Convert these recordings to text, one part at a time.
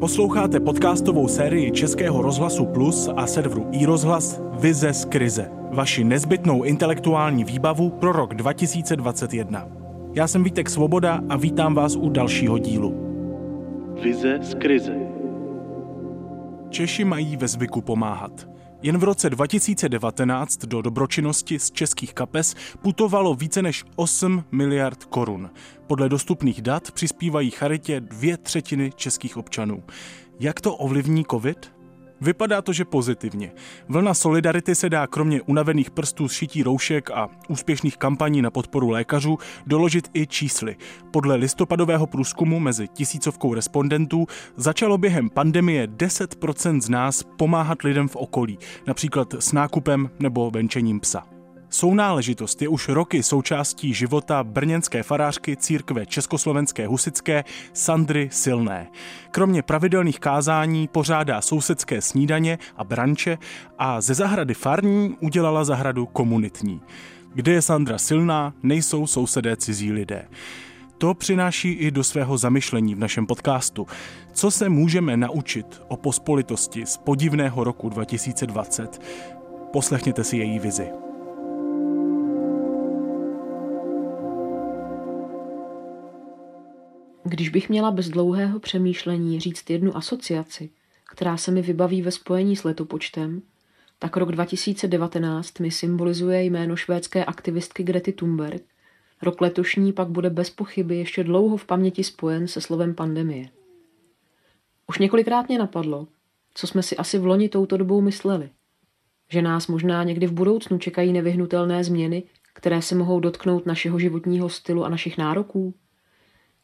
Posloucháte podcastovou sérii Českého rozhlasu Plus a serveru iRozhlas Vize z krize. Vaši nezbytnou intelektuální výbavu pro rok 2021. Já jsem Vítek Svoboda a vítám vás u dalšího dílu. Vize z krize. Češi mají ve zvyku pomáhat. Jen v roce 2019 do dobročinnosti z českých kapes putovalo více než 8 miliard korun. Podle dostupných dat přispívají charitě dvě třetiny českých občanů. Jak to ovlivní COVID? Vypadá to, že pozitivně. Vlna solidarity se dá kromě unavených prstů z šití roušek a úspěšných kampaní na podporu lékařů doložit i čísly. Podle listopadového průzkumu mezi tisícovkou respondentů začalo během pandemie 10% z nás pomáhat lidem v okolí, například s nákupem nebo venčením psa. Sounáležitost je už roky součástí života brněnské farářky církve Československé husické Sandry Silné. Kromě pravidelných kázání pořádá sousedské snídaně a branče a ze zahrady farní udělala zahradu komunitní. Kde je Sandra silná, nejsou sousedé cizí lidé. To přináší i do svého zamyšlení v našem podcastu. Co se můžeme naučit o pospolitosti z podivného roku 2020? Poslechněte si její vizi. Když bych měla bez dlouhého přemýšlení říct jednu asociaci, která se mi vybaví ve spojení s letopočtem, tak rok 2019 mi symbolizuje jméno švédské aktivistky Grety Thunberg, rok letošní pak bude bez pochyby ještě dlouho v paměti spojen se slovem pandemie. Už několikrát mě napadlo, co jsme si asi v loni touto dobou mysleli. Že nás možná někdy v budoucnu čekají nevyhnutelné změny, které se mohou dotknout našeho životního stylu a našich nároků.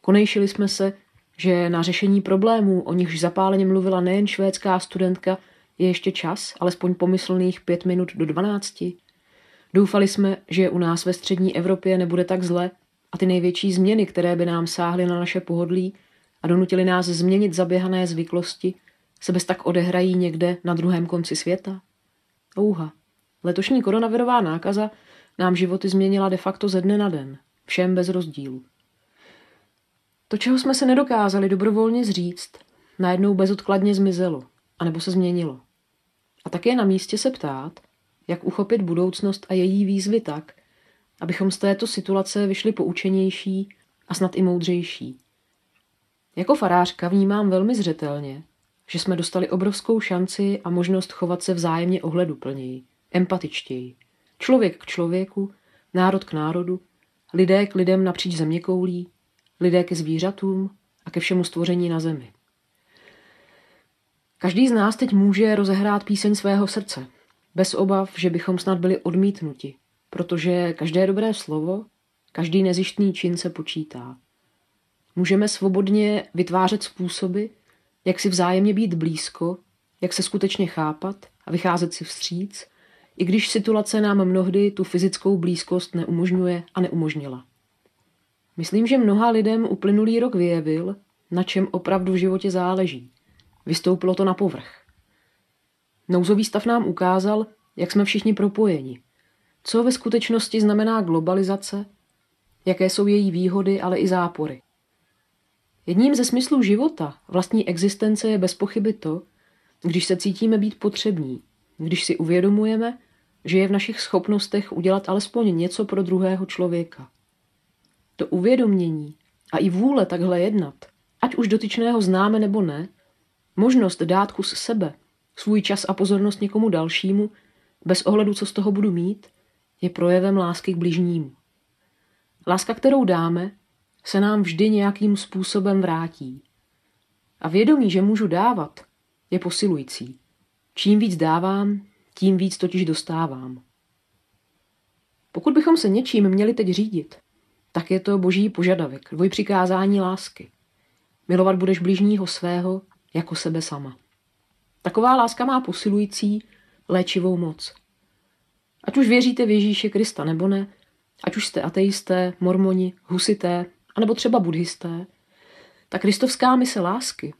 Konejšili jsme se, že na řešení problémů, o nichž zapáleně mluvila nejen švédská studentka, je ještě čas, alespoň pomyslných pět minut do dvanácti. Doufali jsme, že u nás ve střední Evropě nebude tak zle a ty největší změny, které by nám sáhly na naše pohodlí a donutili nás změnit zaběhané zvyklosti, se bez tak odehrají někde na druhém konci světa. Ouha, letošní koronavirová nákaza nám životy změnila de facto ze dne na den, všem bez rozdílu. To, čeho jsme se nedokázali dobrovolně zříct, najednou bezodkladně zmizelo, anebo se změnilo. A tak je na místě se ptát, jak uchopit budoucnost a její výzvy tak, abychom z této situace vyšli poučenější a snad i moudřejší. Jako farářka vnímám velmi zřetelně, že jsme dostali obrovskou šanci a možnost chovat se vzájemně ohleduplněji, empatičtěji. Člověk k člověku, národ k národu, lidé k lidem napříč zeměkoulí, lidé ke zvířatům a ke všemu stvoření na zemi. Každý z nás teď může rozehrát píseň svého srdce, bez obav, že bychom snad byli odmítnuti, protože každé dobré slovo, každý nezištný čin se počítá. Můžeme svobodně vytvářet způsoby, jak si vzájemně být blízko, jak se skutečně chápat a vycházet si vstříc, i když situace nám mnohdy tu fyzickou blízkost neumožňuje a neumožnila. Myslím, že mnoha lidem uplynulý rok vyjevil, na čem opravdu v životě záleží. Vystoupilo to na povrch. Nouzový stav nám ukázal, jak jsme všichni propojeni. Co ve skutečnosti znamená globalizace, jaké jsou její výhody, ale i zápory. Jedním ze smyslů života, vlastní existence je bez pochyby to, když se cítíme být potřební, když si uvědomujeme, že je v našich schopnostech udělat alespoň něco pro druhého člověka. To uvědomění a i vůle takhle jednat, ať už dotyčného známe nebo ne, možnost dát kus sebe, svůj čas a pozornost někomu dalšímu, bez ohledu, co z toho budu mít, je projevem lásky k bližnímu. Láska, kterou dáme, se nám vždy nějakým způsobem vrátí. A vědomí, že můžu dávat, je posilující. Čím víc dávám, tím víc totiž dostávám. Pokud bychom se něčím měli teď řídit, tak je to boží požadavek, dvoj přikázání lásky. Milovat budeš blížního svého jako sebe sama. Taková láska má posilující, léčivou moc. Ať už věříte v Ježíše Krista nebo ne, ať už jste ateisté, mormoni, husité, anebo třeba buddhisté, ta kristovská mise lásky,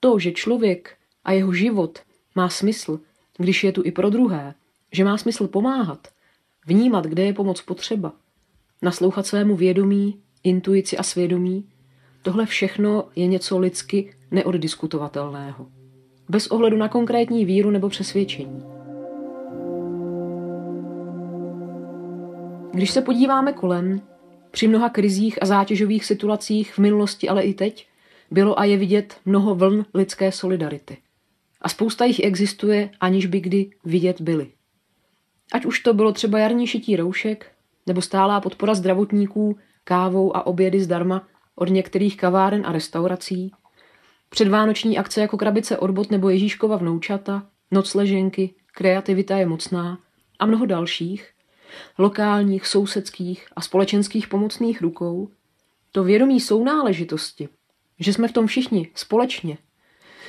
to, že člověk a jeho život má smysl, když je tu i pro druhé, že má smysl pomáhat, vnímat, kde je pomoc potřeba, naslouchat svému vědomí, intuici a svědomí, tohle všechno je něco lidsky neoddiskutovatelného. Bez ohledu na konkrétní víru nebo přesvědčení. Když se podíváme kolem, při mnoha krizích a zátěžových situacích v minulosti, ale i teď, bylo a je vidět mnoho vln lidské solidarity. A spousta jich existuje, aniž by kdy vidět byly. Ať už to bylo třeba jarní šití roušek, nebo stálá podpora zdravotníků kávou a obědy zdarma od některých kaváren a restaurací, předvánoční akce jako krabice odbot nebo Ježíškova vnoučata, nocleženky, kreativita je mocná a mnoho dalších, lokálních, sousedských a společenských pomocných rukou, to vědomí sounáležitosti, že jsme v tom všichni společně,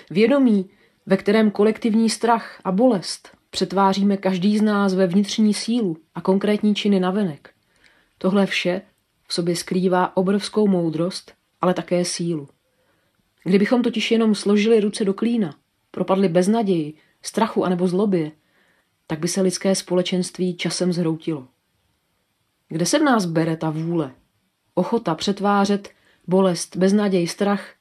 vědomí, ve kterém kolektivní strach a bolest přetváříme každý z nás ve vnitřní sílu a konkrétní činy navenek. Tohle vše v sobě skrývá obrovskou moudrost, ale také sílu. Kdybychom totiž jenom složili ruce do klína, propadli beznaději, strachu anebo zlobě, tak by se lidské společenství časem zhroutilo. Kde se v nás bere ta vůle? Ochota přetvářet bolest, beznaděj, strach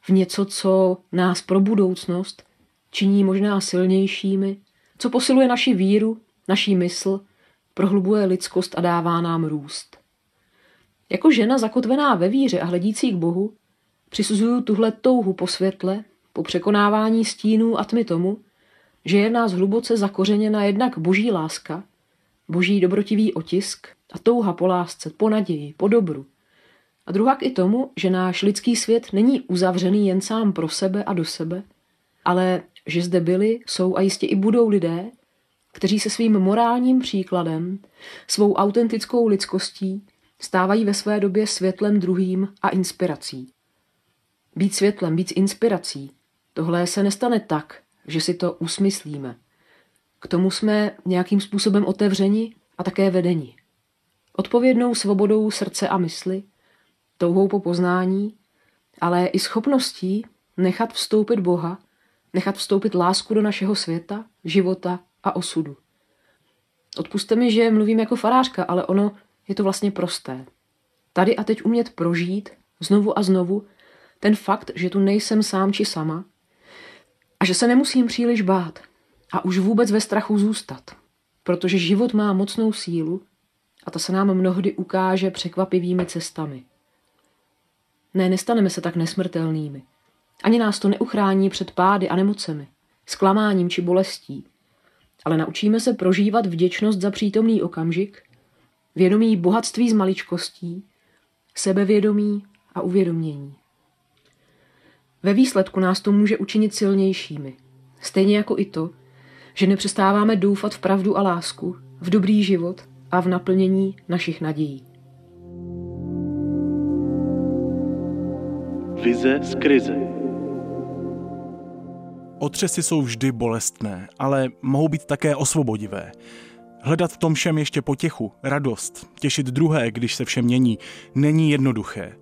v něco, co nás pro budoucnost činí možná silnějšími, co posiluje naši víru, naší mysl, prohlubuje lidskost a dává nám růst. Jako žena zakotvená ve víře a hledící k Bohu, přisuzuju tuhle touhu po světle, po překonávání stínů a tmy tomu, že je v nás hluboce zakořeněna jednak boží láska, boží dobrotivý otisk a touha po lásce, po naději, po dobru. A druhá i tomu, že náš lidský svět není uzavřený jen sám pro sebe a do sebe, ale že zde byli, jsou a jistě i budou lidé, kteří se svým morálním příkladem, svou autentickou lidskostí stávají ve své době světlem druhým a inspirací. Být světlem, být inspirací, tohle se nestane tak, že si to usmyslíme. K tomu jsme nějakým způsobem otevřeni a také vedeni. Odpovědnou svobodou srdce a mysli, touhou po poznání, ale i schopností nechat vstoupit Boha, nechat vstoupit lásku do našeho světa, života a osudu. Odpuste mi, že mluvím jako farářka, ale ono je to vlastně prosté. Tady a teď umět prožít znovu a znovu ten fakt, že tu nejsem sám či sama a že se nemusím příliš bát a už vůbec ve strachu zůstat, protože život má mocnou sílu a ta se nám mnohdy ukáže překvapivými cestami. Ne, nestaneme se tak nesmrtelnými. Ani nás to neuchrání před pády a nemocemi, zklamáním či bolestí, ale naučíme se prožívat vděčnost za přítomný okamžik, vědomí bohatství z maličkostí, sebevědomí a uvědomění. Ve výsledku nás to může učinit silnějšími, stejně jako i to, že nepřestáváme doufat v pravdu a lásku, v dobrý život a v naplnění našich nadějí. Vize z krize. Otřesy jsou vždy bolestné, ale mohou být také osvobodivé. Hledat v tom všem ještě potěchu, radost, těšit druhé, když se vše mění, není jednoduché,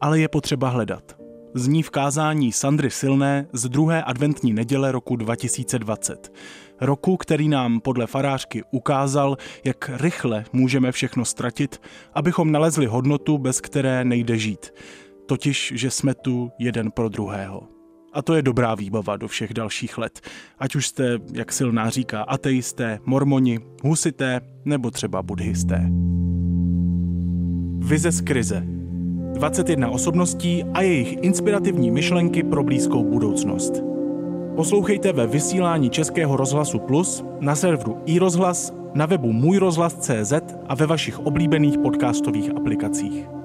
ale je potřeba hledat. Zní v kázání Sandry Silné z druhé adventní neděle roku 2020. Roku, který nám podle farářky ukázal, jak rychle můžeme všechno ztratit, abychom nalezli hodnotu, bez které nejde žít. Totiž, že jsme tu jeden pro druhého. A to je dobrá výbava do všech dalších let. Ať už jste, jak silná říká, ateisté, mormoni, husité nebo třeba buddhisté. Vize z krize. 21 osobností a jejich inspirativní myšlenky pro blízkou budoucnost. Poslouchejte ve vysílání Českého rozhlasu Plus, na serveru iRozhlas, na webu můjrozhlas.cz a ve vašich oblíbených podcastových aplikacích.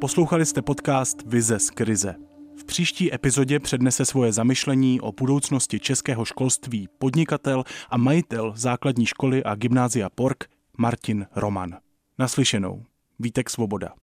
Poslouchali jste podcast Vize z krize. V příští epizodě přednese svoje zamyšlení o budoucnosti českého školství podnikatel a majitel základní školy a gymnázia Pork Martin Roman. Naslyšenou. Vítek Svoboda.